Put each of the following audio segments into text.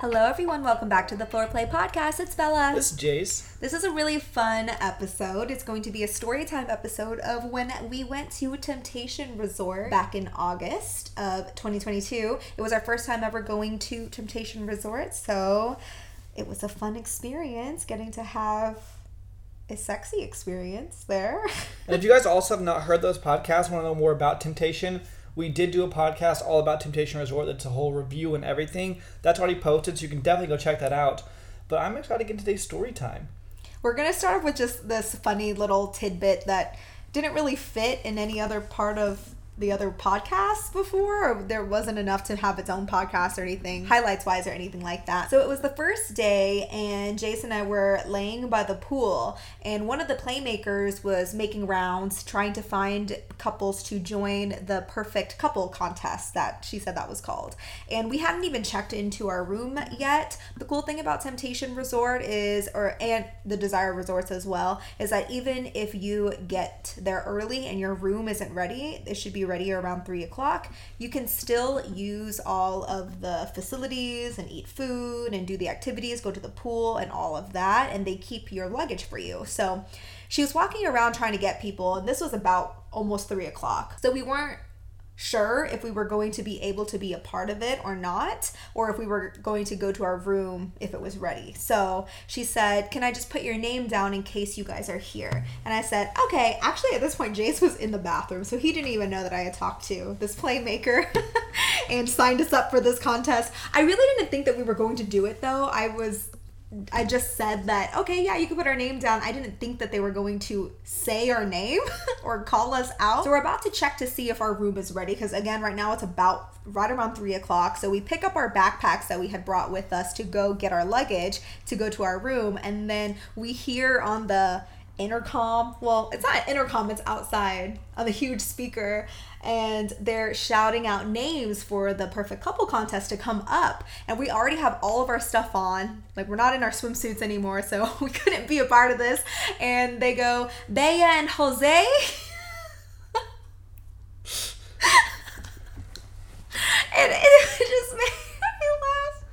Hello, everyone. Welcome back to the Foreplay Podcast. It's Bella. This is Jace. This is a really fun episode. It's going to be a story time episode of when we went to Temptation Resort back in August of 2022. It was our first time ever going to Temptation Resort, so it was a fun experience getting to have a sexy experience there. and if you guys also have not heard those podcasts, want to know more about Temptation, we did do a podcast all about Temptation Resort. That's a whole review and everything. That's already posted, so you can definitely go check that out. But I'm excited to get into today's story time. We're gonna start with just this funny little tidbit that didn't really fit in any other part of the other podcasts before, or there wasn't enough to have its own podcast or anything, highlights wise or anything like that. So it was the first day, and Jason and I were laying by the pool, and one of the playmakers was making rounds trying to find couples to join the perfect couple contest that she said that was called. And we hadn't even checked into our room yet. The cool thing about Temptation Resort is, or and the Desire Resorts as well, is that even if you get there early and your room isn't ready, it should be ready around three o'clock, you can still use all of the facilities and eat food and do the activities, go to the pool and all of that, and they keep your luggage for you. So she was walking around trying to get people, and this was about almost three o'clock. So we weren't sure if we were going to be able to be a part of it or not, or if we were going to go to our room if it was ready. So she said, Can I just put your name down in case you guys are here? And I said, Okay. Actually, at this point, Jace was in the bathroom, so he didn't even know that I had talked to this playmaker and signed us up for this contest. I really didn't think that we were going to do it though. I was I just said that, okay, yeah, you can put our name down. I didn't think that they were going to say our name or call us out. So we're about to check to see if our room is ready because, again, right now it's about right around three o'clock. So we pick up our backpacks that we had brought with us to go get our luggage to go to our room. And then we hear on the intercom. Well, it's not intercom, it's outside on the huge speaker. And they're shouting out names for the perfect couple contest to come up. And we already have all of our stuff on. Like, we're not in our swimsuits anymore, so we couldn't be a part of this. And they go, Bea and Jose. and it just made me laugh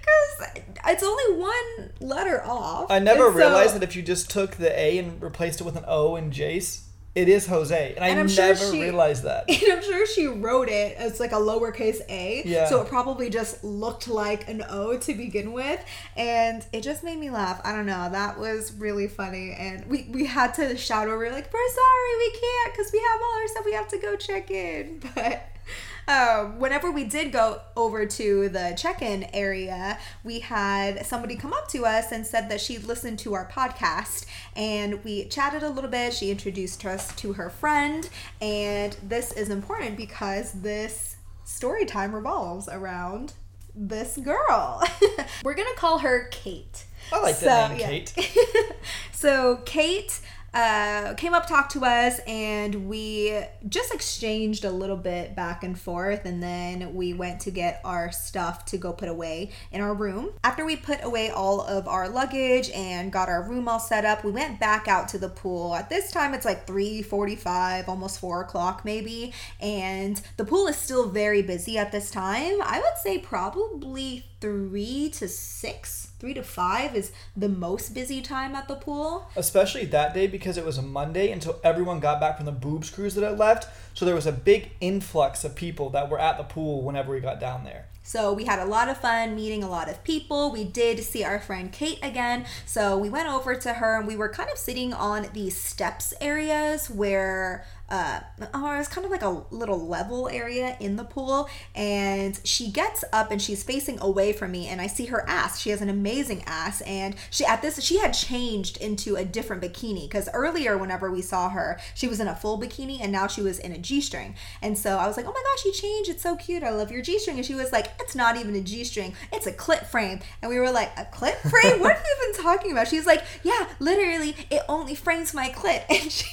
because it's only one letter off. I never realized that if you just took the A and replaced it with an O in Jace, it is Jose, and, and I never sure she, realized that. And I'm sure she wrote it as like a lowercase a, yeah. so it probably just looked like an O to begin with, and it just made me laugh. I don't know, that was really funny, and we we had to shout over like, "We're sorry, we can't, because we have all our stuff. We have to go check in," but um, whenever we did go over to the check-in area, we had somebody come up to us and said that she listened to our podcast, and we chatted a little bit. She introduced us to her friend, and this is important because this story time revolves around this girl. We're gonna call her Kate. I like so, that name, yeah. Kate. so Kate uh, came up, talked to us, and we just exchanged a little bit back and forth. And then we went to get our stuff to go put away in our room. After we put away all of our luggage and got our room all set up, we went back out to the pool. At this time, it's like 3:45, almost four o'clock maybe, and the pool is still very busy at this time. I would say probably three to six, three to five is the most busy time at the pool. Especially that day because it was a Monday and so everyone got back from the boobs cruise that had left. So there was a big influx of people that were at the pool whenever we got down there. So we had a lot of fun meeting a lot of people. We did see our friend Kate again. So we went over to her and we were kind of sitting on these steps areas where uh, oh, it was kind of like a little level area in the pool. And she gets up and she's facing away from me, and I see her ass. She has an amazing ass, and she at this she had changed into a different bikini because earlier, whenever we saw her, she was in a full bikini, and now she was in a g string. And so I was like, oh my gosh, you changed. It's so cute. I love your g string. And she was like, it's not even a g string. It's a clit frame. And we were like, a clit frame? what have you been talking about? She's like, yeah, literally, it only frames my clit. And she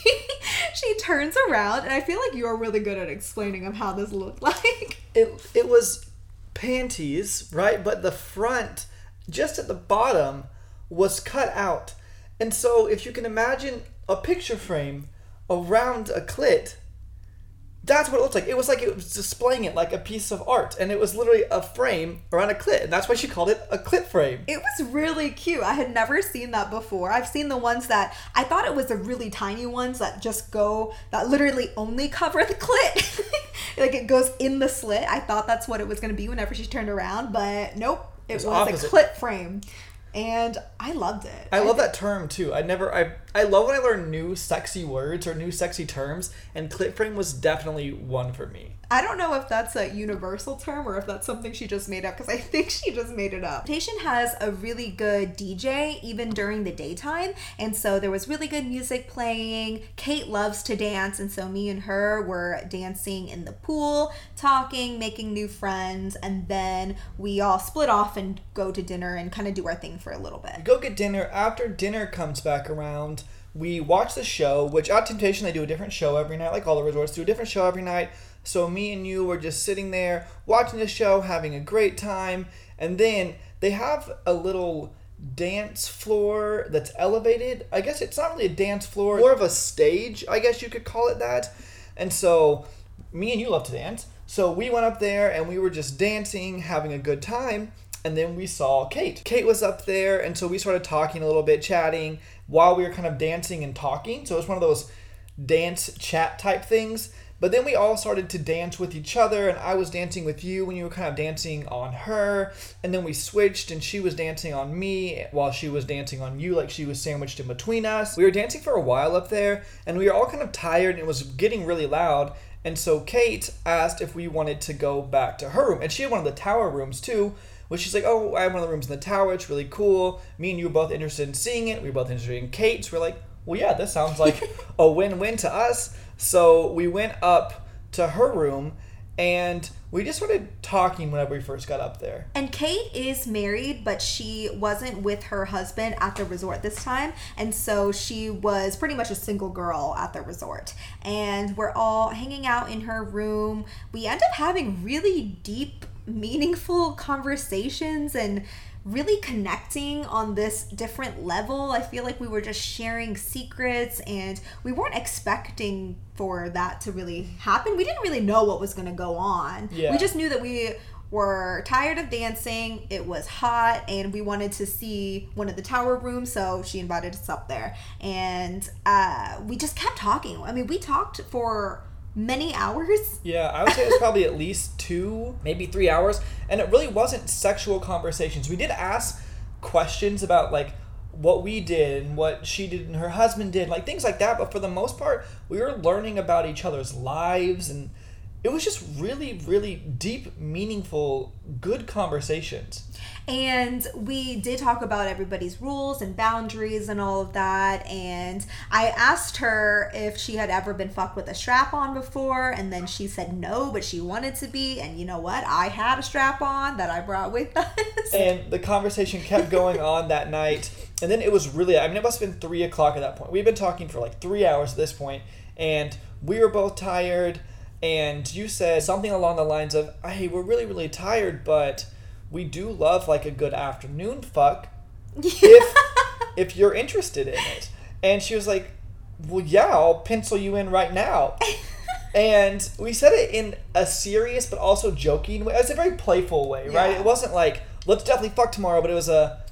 she turns around, and I feel like you're really good at explaining of how this looked like. It it was panties, right? But the front, just at the bottom, was cut out. And so if you can imagine a picture frame around a clit, that's what it looked like. It was like it was displaying it like a piece of art, and it was literally a frame around a clit, and that's why she called it a clit frame. It was really cute. I had never seen that before. I've seen the ones that I thought it was the really tiny ones that just go that literally only cover the clit. like it goes in the slit. I thought that's what it was going to be whenever she turned around, but nope. It, was was, a clit frame. And I loved it. I love that term too. I never I I love when I learn new sexy words or new sexy terms, and clit frame was definitely one for me. I don't know if that's a universal term or if that's something she just made up because I think she just made it up. Station has a really good DJ even during the daytime, and so there was really good music playing. Kate loves to dance, and so me and her were dancing in the pool, talking, making new friends, and then we all split off and go to dinner and kind of do our thing for a little bit. Go get dinner. After dinner comes back around, we watch the show, which at Temptation they do a different show every night, like all the resorts do a different show every night. So me and you were just sitting there watching the show, having a great time, and then they have a little dance floor that's elevated. I guess it's not really a dance floor, more of a stage, I guess you could call it that. And so me and you love to dance. So we went up there and we were just dancing, having a good time. And then we saw Kate. Kate was up there, and so we started talking a little bit, chatting while we were kind of dancing and talking. So it was one of those dance chat type things. But then we all started to dance with each other, and I was dancing with you when you were kind of dancing on her. And then we switched, and she was dancing on me while she was dancing on you, like she was sandwiched in between us. We were dancing for a while up there, and we were all kind of tired, and it was getting really loud. And so Kate asked if we wanted to go back to her room, and she had one of the tower rooms too. Which she's like, oh, I have one of the rooms in the tower. It's really cool. Me and you were both interested in seeing it. We were both interested in Kate's. We're like, well, yeah, this sounds like a win-win to us. So we went up to her room and we just started talking whenever we first got up there. And Kate is married, but she wasn't with her husband at the resort this time. And so she was pretty much a single girl at the resort. And we're all hanging out in her room. We end up having really deep, meaningful conversations and really connecting on this different level. I feel like we were just sharing secrets and we weren't expecting for that to really happen. We didn't really know what was going to go on. Yeah. We just knew that we were tired of dancing. It was hot and we wanted to see one of the tower rooms, so she invited us up there. And uh, we just kept talking. I mean, we talked for many hours. Yeah, I would say it was probably at least two, maybe three hours. And it really wasn't sexual conversations. We did ask questions about like what we did and what she did and her husband did, like things like that. But for the most part, we were learning about each other's lives and it was just really, really deep, meaningful, good conversations. And we did talk about everybody's rules and boundaries and all of that. And I asked her if she had ever been fucked with a strap on before. And then she said no, but she wanted to be. And you know what? I had a strap on that I brought with us. And the conversation kept going on that night. And then it was really, I mean, it must have been three o'clock at that point. We've been talking for like three hours at this point, And we were both tired. And you said something along the lines of, hey, we're really, really tired, but we do love like a good afternoon fuck if if you're interested in it. And she was like, Well yeah, I'll pencil you in right now. and we said it in a serious but also joking way. It was a very playful way, right? Yeah. It wasn't like, let's definitely fuck tomorrow, but it was a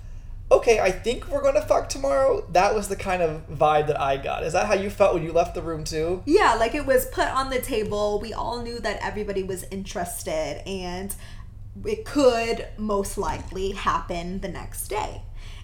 okay, I think we're gonna fuck tomorrow. That was the kind of vibe that I got. Is that how you felt when you left the room too? Yeah, like it was put on the table. We all knew that everybody was interested and it could most likely happen the next day.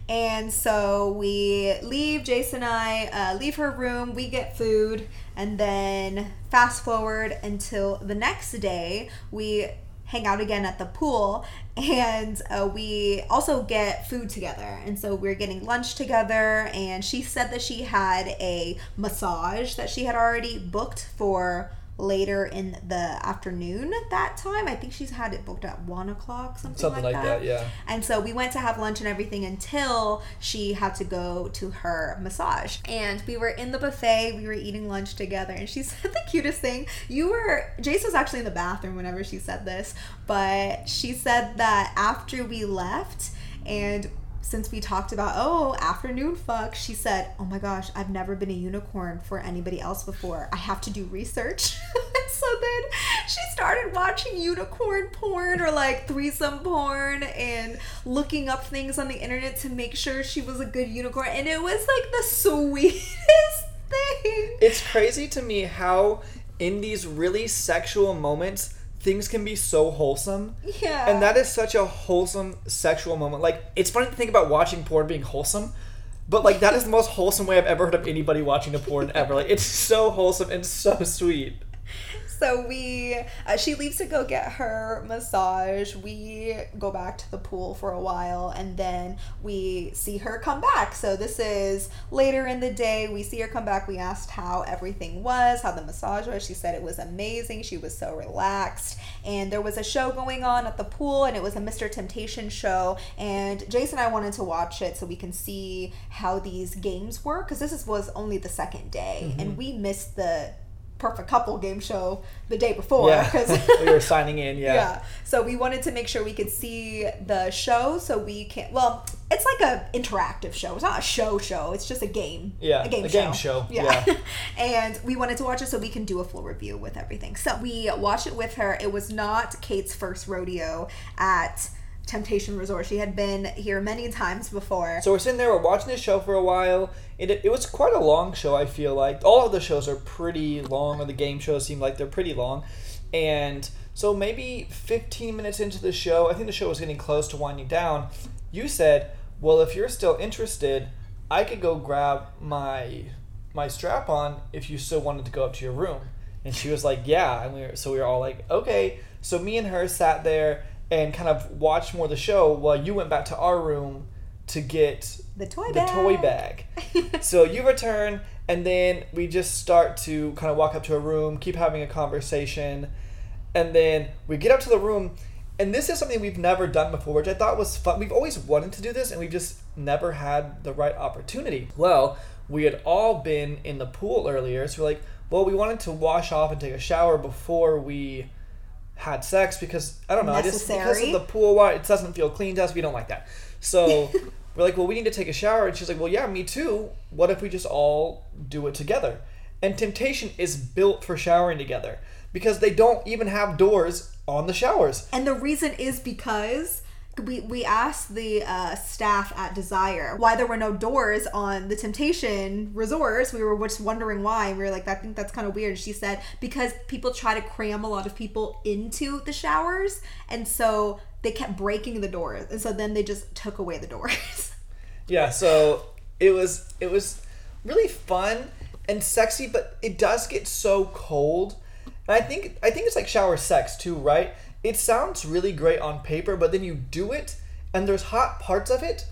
And so we leave, Jason and I uh, leave her room, we get food, and then fast forward until the next day, we hang out again at the pool and uh, we also get food together. And so we're getting lunch together and she said that she had a massage that she had already booked for later in the afternoon that time. I think she's had it booked at one o'clock, something, Something like, like that. that, yeah. And so we went to have lunch and everything until she had to go to her massage. And we were in the buffet, we were eating lunch together, and she said the cutest thing. You were, Jace was actually in the bathroom whenever she said this, but she said that after we left, and since we talked about oh afternoon fuck she said oh my gosh i've never been a unicorn for anybody else before. I have to do research. So then she started watching unicorn porn or like threesome porn and looking up things on the internet to make sure she was a good unicorn. And it was like the sweetest thing. It's crazy to me how in these really sexual moments things can be so wholesome. yeah And that is such a wholesome sexual moment. Like it's funny to think about watching porn being wholesome, but like that is the most wholesome way I've ever heard of anybody watching a porn ever. Like it's so wholesome and so sweet. So we uh, she leaves to go get her massage. We go back to the pool for a while and then we see her come back. So this is later in the day. We see her come back. We asked how everything was how the massage was. She said it was amazing. She was so relaxed. And there was a show going on at the pool and it was a mr temptation show. And jason and i wanted to watch it so we can see how these games work because this is, was only the second day. And we missed the perfect couple game show the day before Yeah. because we were signing in, yeah. yeah. So we wanted to make sure we could see the show so we can't. well, it's like a interactive show. It's not a show show. It's just a game. Yeah, A game a show. game show, Yeah. yeah. and we wanted to watch it so we can do a full review with everything. So we watched it with her. It was not Kate's first rodeo at Temptation Resort. She had been here many times before. So we're sitting there, we're watching this show for a while. It, it was quite a long show, I feel like. All of the shows are pretty long, or the game shows seem like they're pretty long. And so maybe 15 minutes into the show, I think the show was getting close to winding down. You said, well, if you're still interested, I could go grab my my strap on if you still wanted to go up to your room. And she was like, yeah. And we were, so we were all like, okay. So me and her sat there and kind of watched more of the show while you went back to our room to get the toy the bag. toy bag. so you return, and then we just start to kind of walk up to a room, keep having a conversation, and then we get up to the room. And this is something we've never done before, which I thought was fun. We've always wanted to do this, and we've just never had the right opportunity. Well, we had all been in the pool earlier, so we're like, well, we wanted to wash off and take a shower before we had sex because I don't know, I just because of the pool water, it doesn't feel clean to us. We don't like that. So we're like, well, we need to take a shower, and she's like, well, yeah, me too. What if we just all do it together? And Temptation is built for showering together because they don't even have doors on the showers. And the reason is because we, we asked the uh, staff at Desire why there were no doors on the Temptation resorts. We were just wondering why. And we were like, I think that's kind of weird. And she said, because people try to cram a lot of people into the showers. And so they kept breaking the doors. And so then they just took away the doors. Yeah, so it was it was really fun and sexy, but it does get so cold. And I think I think it's like shower sex too, right? It sounds really great on paper, but then you do it and there's hot parts of it,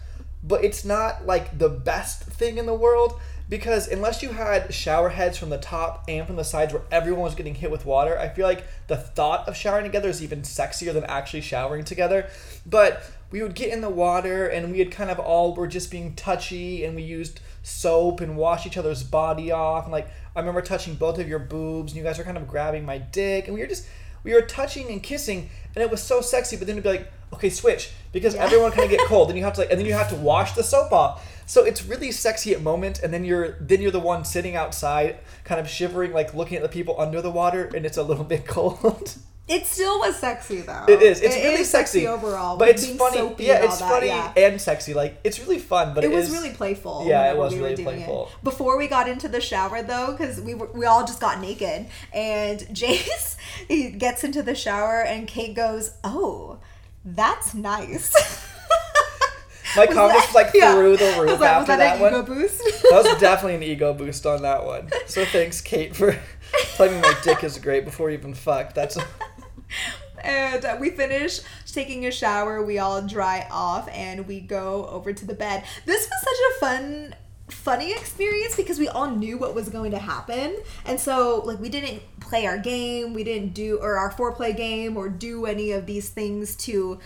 but it's not like the best thing in the world because unless you had shower heads from the top and from the sides where everyone was getting hit with water, I feel like the thought of showering together is even sexier than actually showering together. But we would get in the water and we had kind of all were just being touchy and we used soap and wash each other's body off. And like I remember touching both of your boobs and you guys were kind of grabbing my dick. And we were just we were touching and kissing and it was so sexy but then it'd be like okay switch because everyone kind of get cold. And you have to like and then you have to wash the soap off so it's really sexy at moment and then you're then you're the one sitting outside kind of shivering like looking at the people under the water and it's a little bit cold it still was sexy though. It is. It's It really is sexy, overall. but it's funny. Yeah, it's that, funny yeah. and sexy. Like it's really fun, but it was is- really playful. Yeah, it was we really playful. It. Before we got into the shower though, because we were, we all just got naked, and Jace he gets into the shower, and Kate goes, "Oh, that's nice." My confidence was like yeah. through the roof like, after that, that, one. that was definitely an ego boost on that one. So thanks, Kate, for telling me my dick is great before we even fucked. That's and uh, we finish taking a shower we all dry off and we go over to the bed this was such a fun funny experience because we all knew what was going to happen and so like we didn't play our game we didn't do or our foreplay game or do any of these things to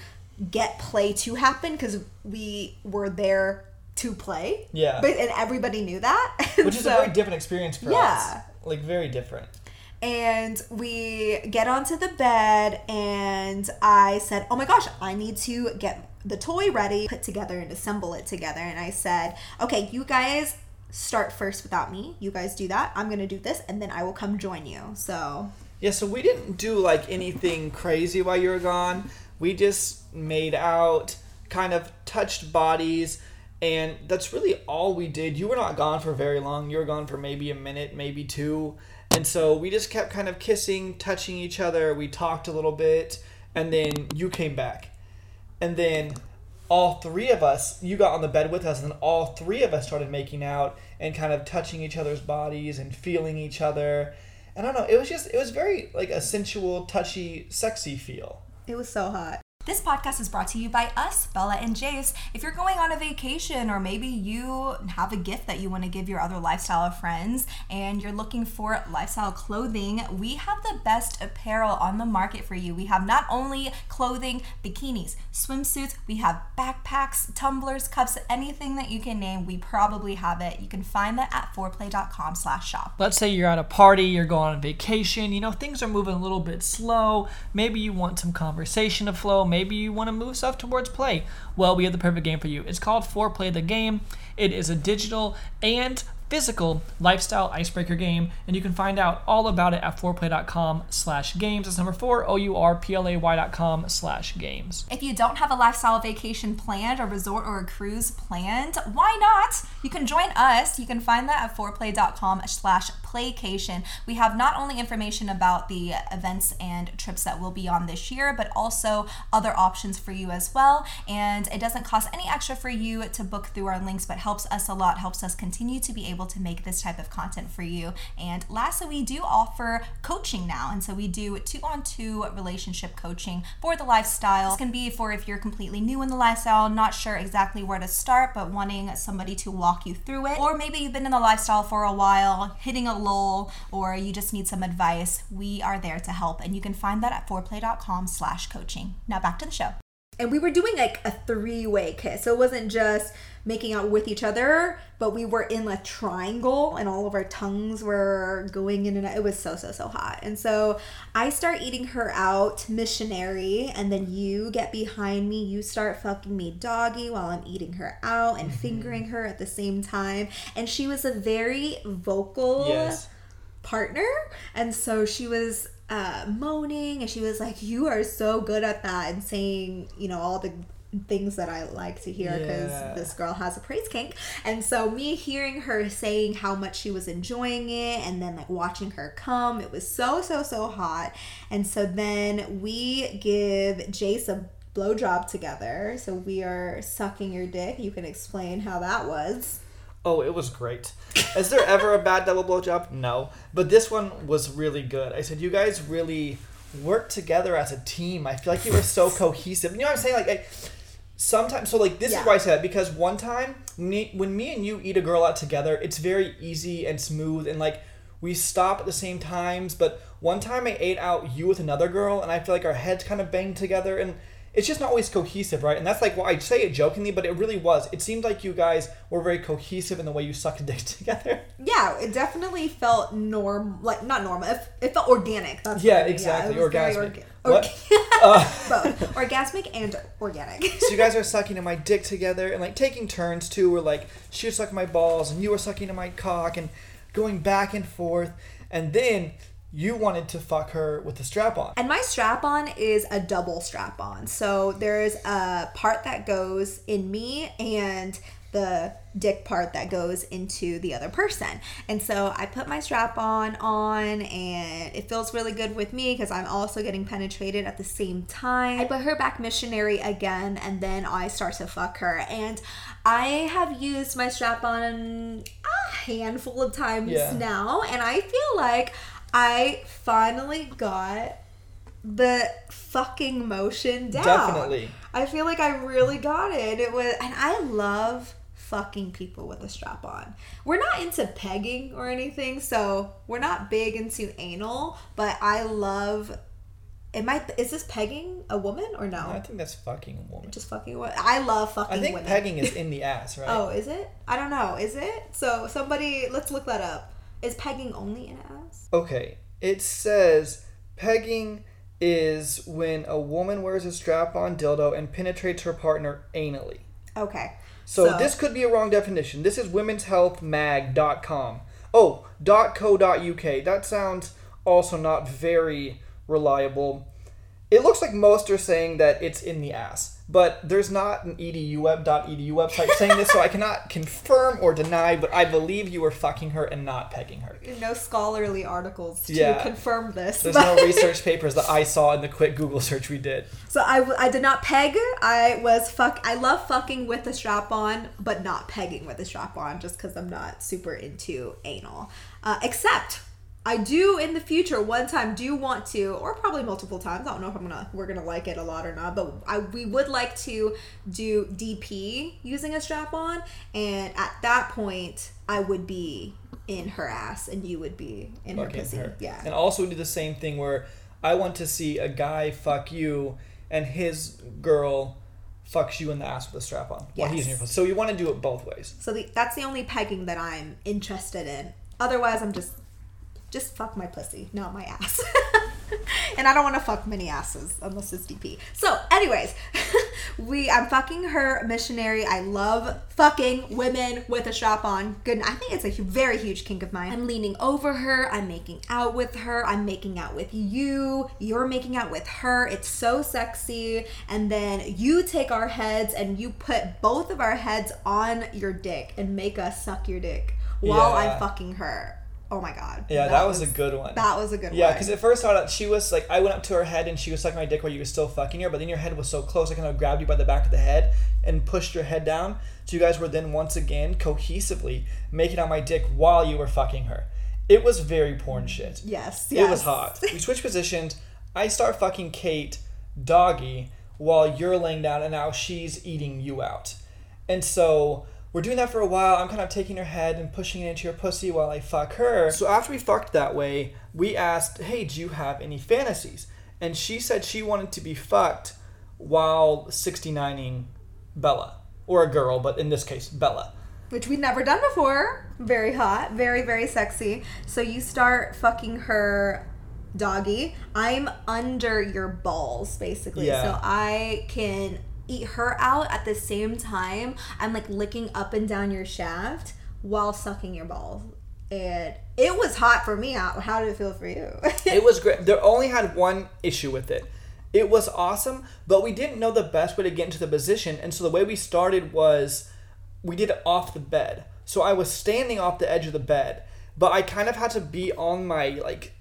get play to happen because we were there to play Yeah. but and everybody knew that which is So- a very different experience for us. Yeah. us. Like very different. and we get onto the bed and i said oh my gosh i need to get the toy ready put together and assemble it together and i said okay you guys start first without me you guys do that i'm gonna do this and then i will come join you so Yeah, so we didn't do like anything crazy while you were gone. We just made out, kind of touched bodies, and that's really all we did. You were not gone for very long. You were gone for maybe a minute, maybe two. And so we just kept kind of kissing, touching each other. We talked a little bit, and then you came back. And then all three of us, you got on the bed with us, and then all three of us started making out and kind of touching each other's bodies and feeling each other. And I don't know, it was just, it was very like a sensual, touchy, sexy feel. It was so hot This podcast is brought to you by us, Bella and Jace. If you're going on a vacation or maybe you have a gift that you want to give your other lifestyle friends and you're looking for lifestyle clothing, we have the best apparel on the market for you. We have not only clothing, bikinis, swimsuits, we have backpacks, tumblers, cups, anything that you can name, we probably have it. You can find that at 4ourplay.com slash shop. Let's say you're at a party, you're going on vacation, you know, things are moving a little bit slow. Maybe you want some conversation to flow. Maybe you want to move stuff towards play. Well, we have the perfect game for you. It's called Foreplay the Game. It is a digital and physical lifestyle icebreaker game, and you can find out all about it at 4ourplay.com slash games. That's number four, O-U-R-P-L-A-Y dot com slash games. If you don't have a lifestyle vacation planned, a resort or a cruise planned, why not? You can join us. You can find that at 4ourplay.com slash playcation. We have not only information about the events and trips that will be on this year, but also other options for you as well. And it doesn't cost any extra for you to book through our links, but helps us a lot, helps us continue to be able to make this type of content for you. And lastly, we do offer coaching now. And so we do two on two relationship coaching for the lifestyle. This can be for if you're completely new in the lifestyle, not sure exactly where to start, but wanting somebody to walk you through it. Or maybe you've been in the lifestyle for a while, hitting a lull, or you just need some advice. We are there to help. And you can find that at 4ourplay.com slash coaching. Now back to the show. And we were doing like a three-way kiss. So it wasn't just making out with each other but we were in a triangle and all of our tongues were going in and out. It was so so so hot. And so i start eating her out missionary and then you get behind me. You start fucking me doggy while i'm eating her out and mm-hmm. fingering her at the same time. And she was a very vocal Yes. partner. And so she was uh, moaning and she was like you are so good at that and saying you know all the things that i like to hear because Yeah. this girl has a praise kink and so me hearing her saying how much she was enjoying it and then like watching her come it was so so so hot. And so then we give jace a blowjob together. So we are sucking your dick. You can explain how that was Oh, it was great. Is there ever a bad double blowjob? No. But this one was really good. I said, you guys really worked together as a team. I feel like you were so cohesive. You know what I'm saying? Like, I, sometimes, so like, this Yeah. is why I said that because one time, me, when me and you eat a girl out together, it's very easy and smooth and like, we stop at the same times. But one time I ate out you with another girl and I feel like our heads kind of banged together and it's just not always cohesive, right? And that's like why I say it jokingly, but it really was. It seemed like you guys were very cohesive in the way you sucked dick together. Yeah, it definitely felt norm like not normal. It, it felt organic. That's Yeah, exactly, very orgasmic. orga- What? Uh, both orgasmic and organic. so you guys are sucking in my dick together and like taking turns too. Where like she was sucking my balls and you were sucking in my cock and going back and forth. And then you wanted to fuck her with the strap on. And my strap on is a double strap on. So there's a part that goes in me and the dick part that goes into the other person. And so I put my strap on on and it feels really good with me because I'm also getting penetrated at the same time. I put her back missionary again and then I start to fuck her. And I have used my strap on a handful of times Yeah. now and I feel like I finally got the fucking motion down. Definitely. I feel like I really got it. It was, and I love fucking people with a strap on. We're not into pegging or anything, so we're not big into anal. But I love. Am I? is this pegging a woman or no? I think that's fucking a woman. Just fucking. wo- I love fucking. I think women. pegging is in the ass, right? Oh, is it? I don't know. Is it? So somebody, let's look that up. Is pegging only an ass? Okay, it says pegging is when a woman wears a strap-on dildo and penetrates her partner anally. Okay. So, this could be a wrong definition. This is womenshealthmag.com. Oh, .co.uk. That sounds also not very reliable. It looks like most are saying that it's in the ass, but there's not an edu web .edu website saying this, so I cannot confirm or deny. But I believe you were fucking her and not pegging her. no scholarly articles to Yeah. confirm this. There's but- no research papers that I saw in the quick Google search we did. So I, w- I did not peg. I was fuck. I love fucking with a strap on, but not pegging with a strap on, just because I'm not super into anal. Uh, except I do in the future. One time, do want to, or probably multiple times. I don't know if I'm gonna we're gonna like it a lot or not, but I we would like to do DP using a strap on, and at that point, I would be in her ass, and you would be in her pussy. her. Yeah. And also do the same thing where I want to see a guy fuck you and his girl fucks you in the ass with a strap on while he's in your Yes. pussy. So you want to do it both ways. So the, that's the only pegging that I'm interested in. Otherwise, I'm just just fuck my pussy, not my ass. and I don't want to fuck many asses unless it's DP. So, anyways, we I'm fucking her missionary. I love fucking women with a strap on. Good. I think it's a very huge kink of mine. I'm leaning over her. I'm making out with her. I'm making out with you. You're making out with her. It's so sexy. And then you take our heads and you put both of our heads on your dick and make us suck your dick while Yeah. I'm fucking her. Oh my god. Yeah, that, was, a good one. That was a good yeah, one. Yeah, because at first I thought she was like, I went up to her head and she was sucking my dick while you were still fucking her, but then your head was so close, I kind of grabbed you by the back of the head and pushed your head down. So you guys were then once again cohesively making out my dick while you were fucking her. It was very porn shit. Yes, yes. It was hot. We switched positions. I start fucking Kate doggy while you're laying down, and now she's eating you out. And so we're doing that for a while. I'm kind of taking her head and pushing it into your pussy while I fuck her. So after we fucked that way, we asked, "Hey, do you have any fantasies?" And she said she wanted to be fucked while 69ing Bella or a girl, but in this case, Bella. which we'd never done before. Very hot, very very sexy. So you start fucking her doggy. I'm under your balls basically. Yeah. So I can eat her out at the same time. I'm like licking up and down your shaft while sucking your balls. And it was hot for me. How did it feel for you? it was great. There only had one issue with it. It was awesome, but we didn't know the best way to get into the position, and so the way we started was we did it off the bed. So I was standing off the edge of the bed, but I kind of had to be on my like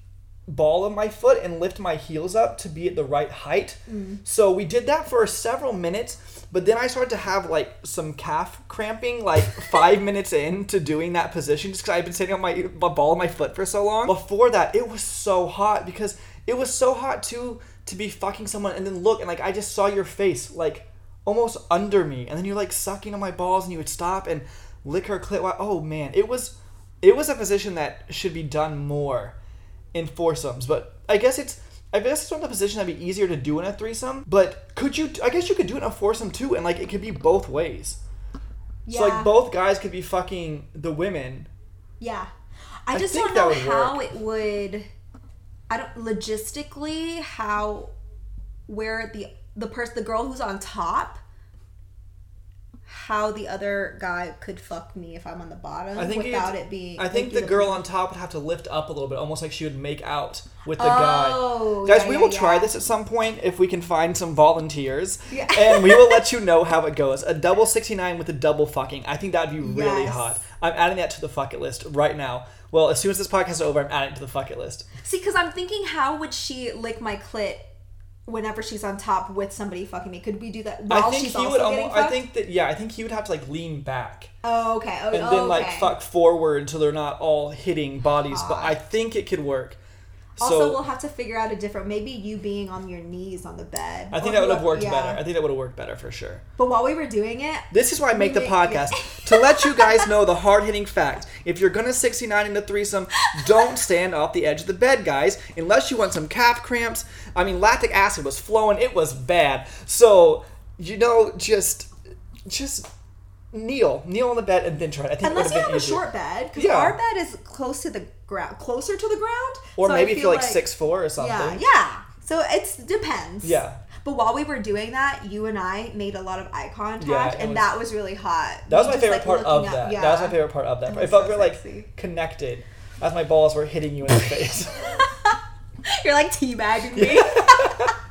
ball of my foot and lift my heels up to be at the right height. Mm. So we did that for several minutes, but then I started to have like some calf cramping like five minutes into doing that position just because I've been sitting on my, my ball of my foot for so long. Before that, it was so hot because it was so hot too to be fucking someone and then look and like I just saw your face like almost under me and then you're like sucking on my balls and you would stop and lick her clit. Oh man, it was it was a position that should be done more in foursomes, but I guess it's I guess it's one of the positions that'd be easier to do in a threesome. But could you? I guess you could do it in a foursome too, and like it could be both ways. So Yeah. like both guys could be fucking the women. Yeah. I, I just don't know how work. it would I don't logistically how where the the person the girl who's on top how the other guy could fuck me if I'm on the bottom I think without it being. I think the girl on top would have to lift up a little bit, almost like she would make out with the Oh, guy. Guys, yeah, we yeah, will try yeah. this at some point if we can find some volunteers, Yeah. and we will let you know how it goes. A double sixty nine with a double fucking. I think that'd be really Yes. hot. I'm adding that to the fuck it list right now. Well, as soon as this podcast is over, I'm adding it to the fuck it list. See, because I'm thinking, how would she lick my clit whenever she's on top with somebody fucking me? Could we do that while I think she's he also would. getting Almost, I fucked? think that yeah. I think he would have to like lean back Oh, okay. Oh, and then like fuck forward so they're not all hitting bodies. But I think it could work. Also, so we'll have to figure out a different. Maybe you being on your knees on the bed. I think that would have worked yeah. better. I think that would have worked better for sure. But while we were doing it, This is why I make the We- podcast to let you guys know the hard hitting fact. If you're gonna 69 in a threesome, don't stand off the edge of the bed, guys, unless you want some calf cramps. I mean, lactic acid was flowing; it was bad. So you know, just just kneel, kneel on the bed, and then try. I think unless you have been a short bed, because Yeah. our bed is close to the ground, closer to the ground. or so maybe if feel you're like six four or something. Yeah, yeah. So it depends. Yeah. But while we were doing that, you and I made a lot of eye contact, Yeah, and was- that was really hot. That was my just, favorite like, part of up- that. Yeah. That was my favorite part of that. It It, felt so very like connected as my balls were hitting you in the face. You're like teabagging me.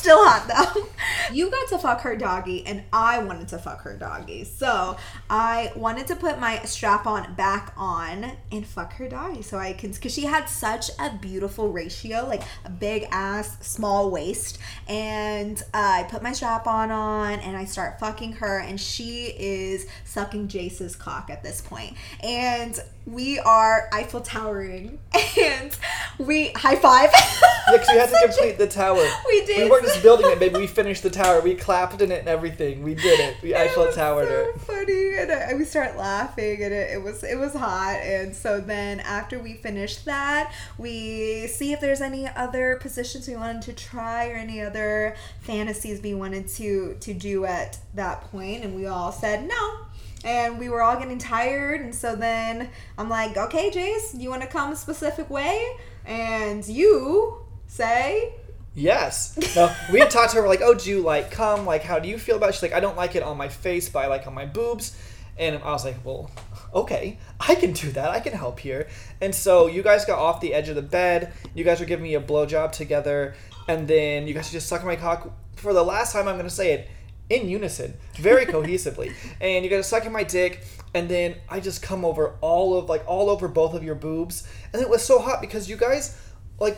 Still hot though. You got to fuck her doggy, and I wanted to fuck her doggy. So I wanted to put my strap on back on and fuck her doggy. So I can, because she had such a beautiful ratio, like a big ass, small waist. And uh, I put my strap on on, and I start fucking her, and she is sucking Jace's cock at this point. And we are Eiffel towering, and we high five. yeah, because we had to complete the tower. We did. We weren't just building it, baby. We finished the tower. We clapped in it and everything. We did it. We It Eiffel was Towered so it. funny, and I, we start laughing, and it, it was it was hot. And so then after we finished that, we see if there's any other positions we wanted to try or any other fantasies we wanted to to do at that point, and we all said no. And we were all getting tired, and so then I'm like, okay, Jace, you want to come a specific way? And you say, Yes. No, we had talked to her. We're like, oh, do you like come Like, how do you feel about it? She's like, I don't like it on my face, but I like on my boobs. And I was like, well, okay, I can do that. I can help here. And so you guys got off the edge of the bed. You guys were giving me a blowjob together. And then you guys just sucking my cock for the last time I'm to say it in unison, very cohesively. And you guys are sucking my dick. And then I just come over all of, like, all over both of your boobs. And it was so hot because you guys, like,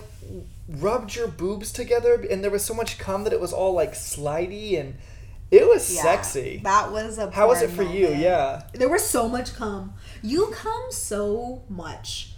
rubbed your boobs together and there was so much cum that it was all like slidey and it was Yeah, sexy. That was a. How was it porn for you? Yeah. There was so much cum. You cum so much,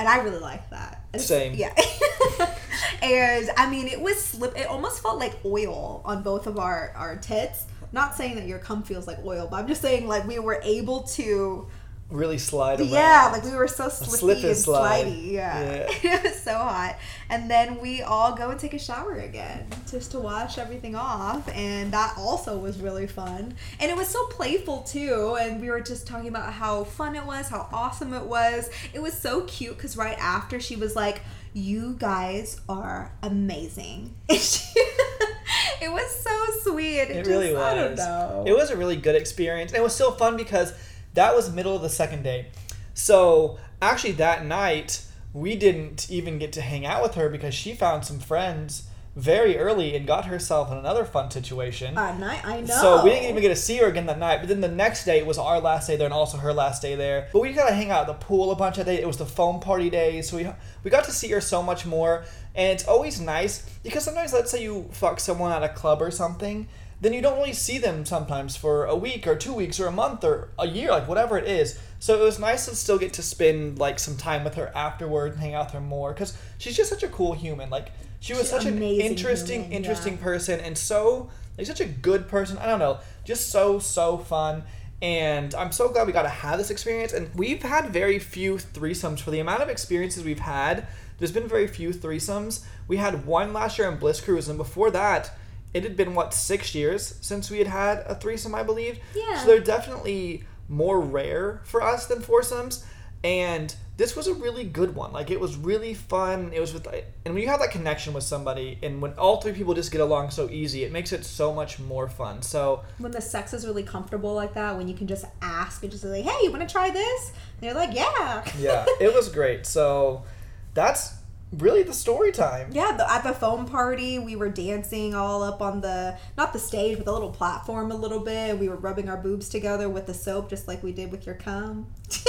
and I really like that. It's- Same. Yeah. and I mean, it was slip. It almost felt like oil on both of our our tits. Not saying that your cum feels like oil, but I'm just saying like we were able to. Really slide around. Yeah, like we were so slippy slip and and slide. slidey. Yeah. Yeah. it was so hot. And then we all go and take a shower again just to wash everything off. And that also was really fun. And it was so playful too. And we were just talking about how fun it was, how awesome it was. It was so cute because right after she was like, You guys are amazing. it was so sweet. It really was. I don't know. It was a really good experience. And it was still fun because that was middle of the second day. So actually that night we didn't even get to hang out with her because she found some friends very early and got herself in another fun situation. Uh, night, I know. So we didn't even get to see her again that night. But then the next day was our last day there and also her last day there. But we got to hang out at the pool a bunch of days. It was the foam party day, so we we got to see her so much more. And it's always nice because sometimes, let's say you fuck someone at a club or something, then you don't really see them sometimes for a week or two weeks or a month or a year, like whatever it is. So it was nice to still get to spend like some time with her afterward and hang out with her more because she's just such a cool human. Like she was She's such an interesting, human, interesting yeah. person and so like such a good person. I don't know, just so so fun. And I'm so glad we got to have this experience. And we've had very few threesomes for the amount of experiences we've had. There's been very few threesomes. We had one last year in Bliss Cruise, and before that, it had been what six years since we had had a threesome, I believe. Yeah. So they're definitely more rare for us than foursomes. and this was a really good one. Like it was really fun. It was with, and when you have that connection with somebody, and when all three people just get along so easy, it makes it so much more fun. So when the sex is really comfortable like that, when you can just ask and just say, "Hey, you want to try this?" And they're like, "Yeah." yeah, it was great. So that's really the story time. Yeah, the, at the foam party, we were dancing all up on the not the stage, but the little platform a little bit. We were rubbing our boobs together with the soap, just like we did with your cum.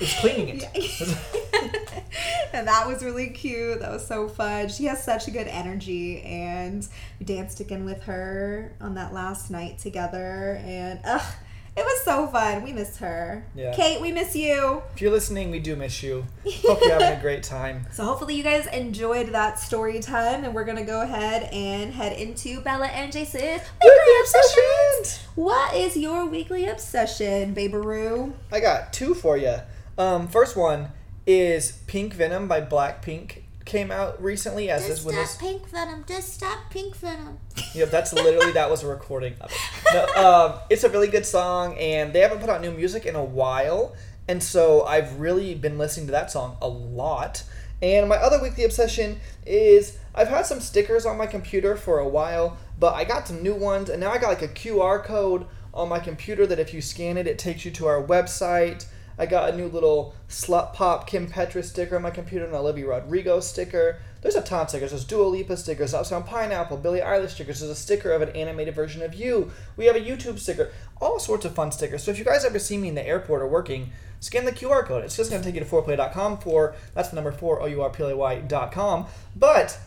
It's cleaning it. and that was really cute. That was so fun. She has such a good energy, and we danced again with her on that last night together. And ugh, it was so fun. We missed her. Yeah. Kate, we miss you. If you're listening, we do miss you. Hope you're having a great time. So hopefully you guys enjoyed that story time, and we're gonna go ahead and head into Bella and Jason's weekly obsessions. What is your weekly obsession, Babaroo? I got two for you. Um, first one is Pink Venom by Blackpink came out recently as this when this pink venom. Just stop pink venom. yeah that's literally that was a recording of it. No, um, it's a really good song, and they haven't put out new music in a while, and so I've really been listening to that song a lot. And my other weekly obsession is I've had some stickers on my computer for a while, but I got some new ones, and now I got like a QR code on my computer that if you scan it, it takes you to our website. I got a new little Slut Pop Kim Petras sticker on my computer, an Olivia Rodrigo sticker. There's a ton of stickers. There's Dua Lipa stickers, Uptown Pineapple, Billie Eilish stickers. There's a sticker of an animated version of you. We have a YouTube sticker. All sorts of fun stickers. So if you guys ever see me in the airport or working, scan the QR code. It's just going to take you to 4ourplay.com for, that's the number 4, O-U-R-P-L-A-Y.com. But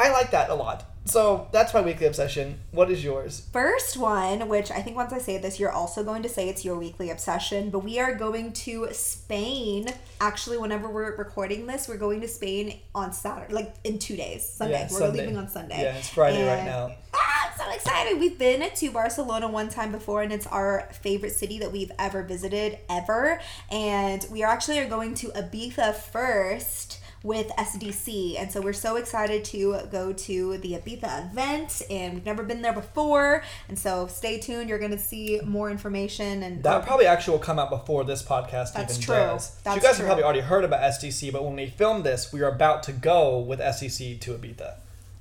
I like that a lot. So that's my weekly obsession. What is yours? First one, which I think once I say this, you're also going to say it's your weekly obsession, but we are going to Spain. Actually, whenever we're recording this, we're going to Spain on Saturday, like in two days. Sunday. Yeah, we're Sunday. leaving on Sunday. Yeah, it's Friday right now. Ah, I'm so excited. We've been to Barcelona one time before, and it's our favorite city that we've ever visited, ever. And we are actually are going to Ibiza first with SDC. And so we're so excited to go to the Ibiza event, and we've never been there before. And so stay tuned. You're going to see more information. And That probably actually will come out before this podcast That's even true. does. So you guys true. have probably already heard about SDC, but when we film this, we are about to go with SDC to Ibiza.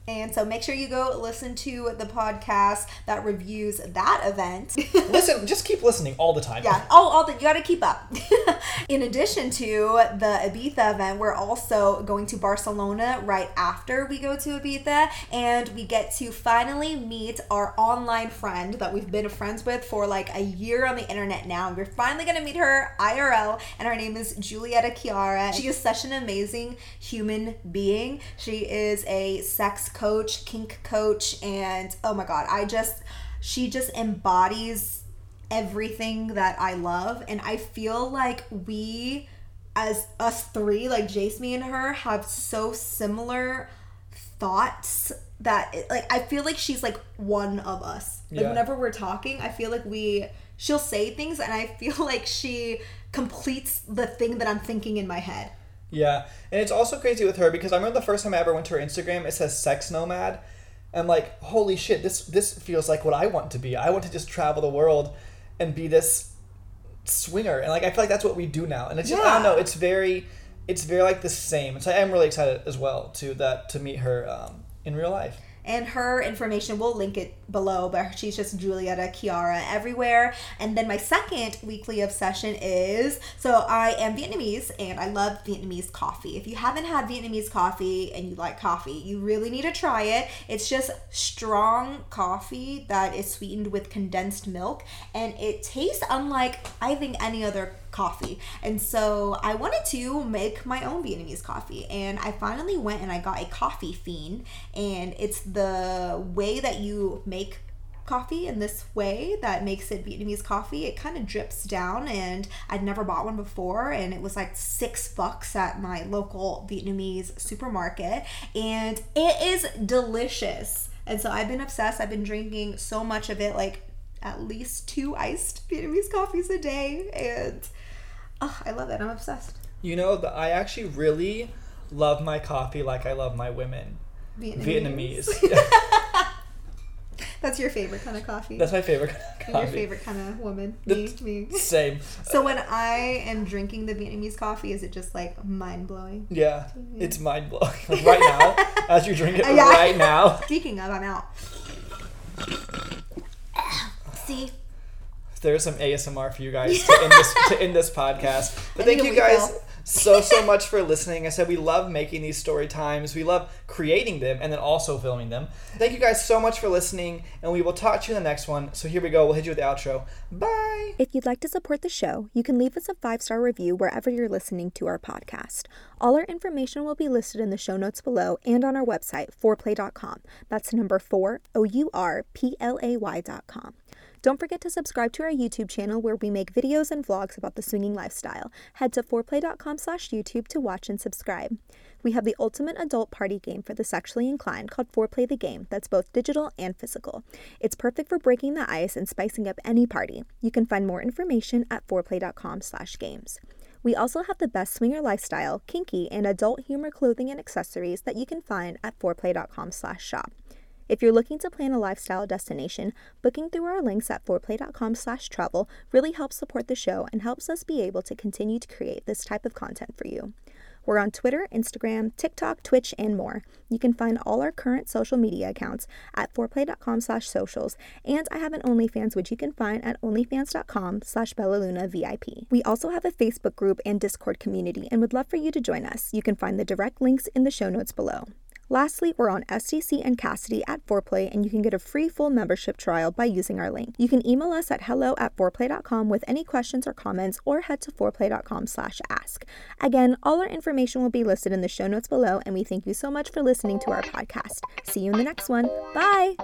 And so make sure you go listen to the podcast that reviews that event. Listen, just keep listening all the time. Yeah. Oh, all the you got to keep up. In addition to the Ibiza event, we're also going to Barcelona right after we go to Ibiza, and we get to finally meet our online friend that we've been friends with for like a year on the internet now. And We're finally gonna meet her IRL, and her name is Julieta Chiara. She is such an amazing human being. She is a sex coach, kink coach, and oh my god, I just she just embodies everything that I love. And I feel like we, as us three, like Jace, me, and her, have so similar thoughts that, like, I feel like she's like one of us. Like, Yeah. whenever we're talking, I feel like we, she'll say things, and I feel like she completes the thing that I'm thinking in my head. Yeah, and it's also crazy with her because I remember the first time I ever went to her Instagram, it says sex nomad. I'm like, holy shit, this this feels like what I want to be. I want to just travel the world and be this swinger. And like I feel like that's what we do now. And it's just I don't know, it's very it's very like the same. So I am really excited as well to that to meet her um, in real life. And her information we'll link it below but she's just julieta chiara everywhere. And then my second weekly obsession is so i am vietnamese and i love vietnamese coffee. If you haven't had vietnamese coffee and you like coffee you really need to try it. It's just strong coffee that is sweetened with condensed milk and it tastes unlike i think any other coffee. And so I wanted to make my own Vietnamese coffee. And I finally went and I got a coffee phin. And it's the way that you make coffee in this way that makes it Vietnamese coffee. It kind of drips down and I'd never bought one before and it was like 6 bucks at my local Vietnamese supermarket and it is delicious. And so I've been obsessed. I've been drinking so much of it like at least two iced Vietnamese coffees a day and oh, I love it. I'm obsessed. You know, the, I actually really love my coffee like I love my women. Vietnamese. That's your favorite kind of coffee. That's my favorite kind of And coffee. your favorite kind of woman. Me, me. Same. So when I am drinking the Vietnamese coffee, is it just like mind blowing? Yeah, it's mind blowing. Like right now, as you drink it uh, Yeah. right now. Speaking of, I'm out. See, There's some ASMR for you guys to end this to end this podcast. But I thank you guys refill. so so much for listening. I said we love making these story times. We love creating them and then also filming them. Thank you guys so much for listening, and we will talk to you in the next one. So here we go. We'll hit you with the outro. Bye. If you'd like to support the show, you can leave us a five star review wherever you're listening to our podcast. All our information will be listed in the show notes below and on our website, 4ourplay.com. That's number four, O U R P L A Y.com. Don't forget to subscribe to our YouTube channel where we make videos and vlogs about the swinging lifestyle. Head to 4ourplay.com slash YouTube to watch and subscribe. We have the ultimate adult party game for the sexually inclined called Foreplay the Game that's both digital and physical. It's perfect for breaking the ice and spicing up any party. You can find more information at 4ourplay.com slash games. We also have the best swinger lifestyle, kinky, and adult humor clothing and accessories that you can find at 4ourplay.com slash shop. If you're looking to plan a lifestyle destination, booking through our links at 4ourplay.com slash travel really helps support the show and helps us be able to continue to create this type of content for you. We're on Twitter, Instagram, TikTok, Twitch, and more. You can find all our current social media accounts at 4ourplay.com slash socials, and I have an OnlyFans which you can find at onlyfans.com slash bellaluna.vip. We also have a Facebook group and Discord community and would love for you to join us. You can find the direct links in the show notes below. Lastly, we're on SDC and Cassidy at Foreplay, and you can get a free full membership trial by using our link. You can email us at hello at 4ourplay.com with any questions or comments, or head to 4ourplay.com slash ask. Again, all our information will be listed in the show notes below, and we thank you so much for listening to our podcast. See you in the next one. Bye!